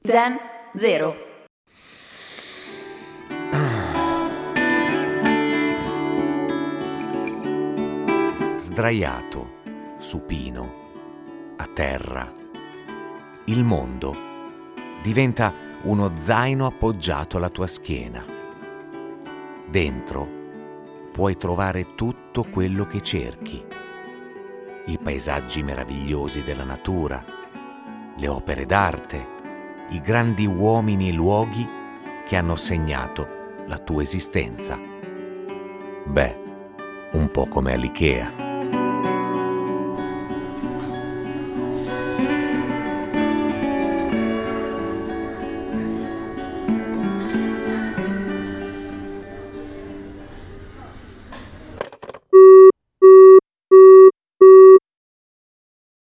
Zen Zero. Sdraiato, supino, a terra, il mondo diventa uno zaino appoggiato alla tua schiena. Dentro puoi trovare tutto quello che cerchi. I paesaggi meravigliosi della natura, le opere d'arte, i grandi uomini e luoghi che hanno segnato la tua esistenza. Beh, un po' come all'IKEA.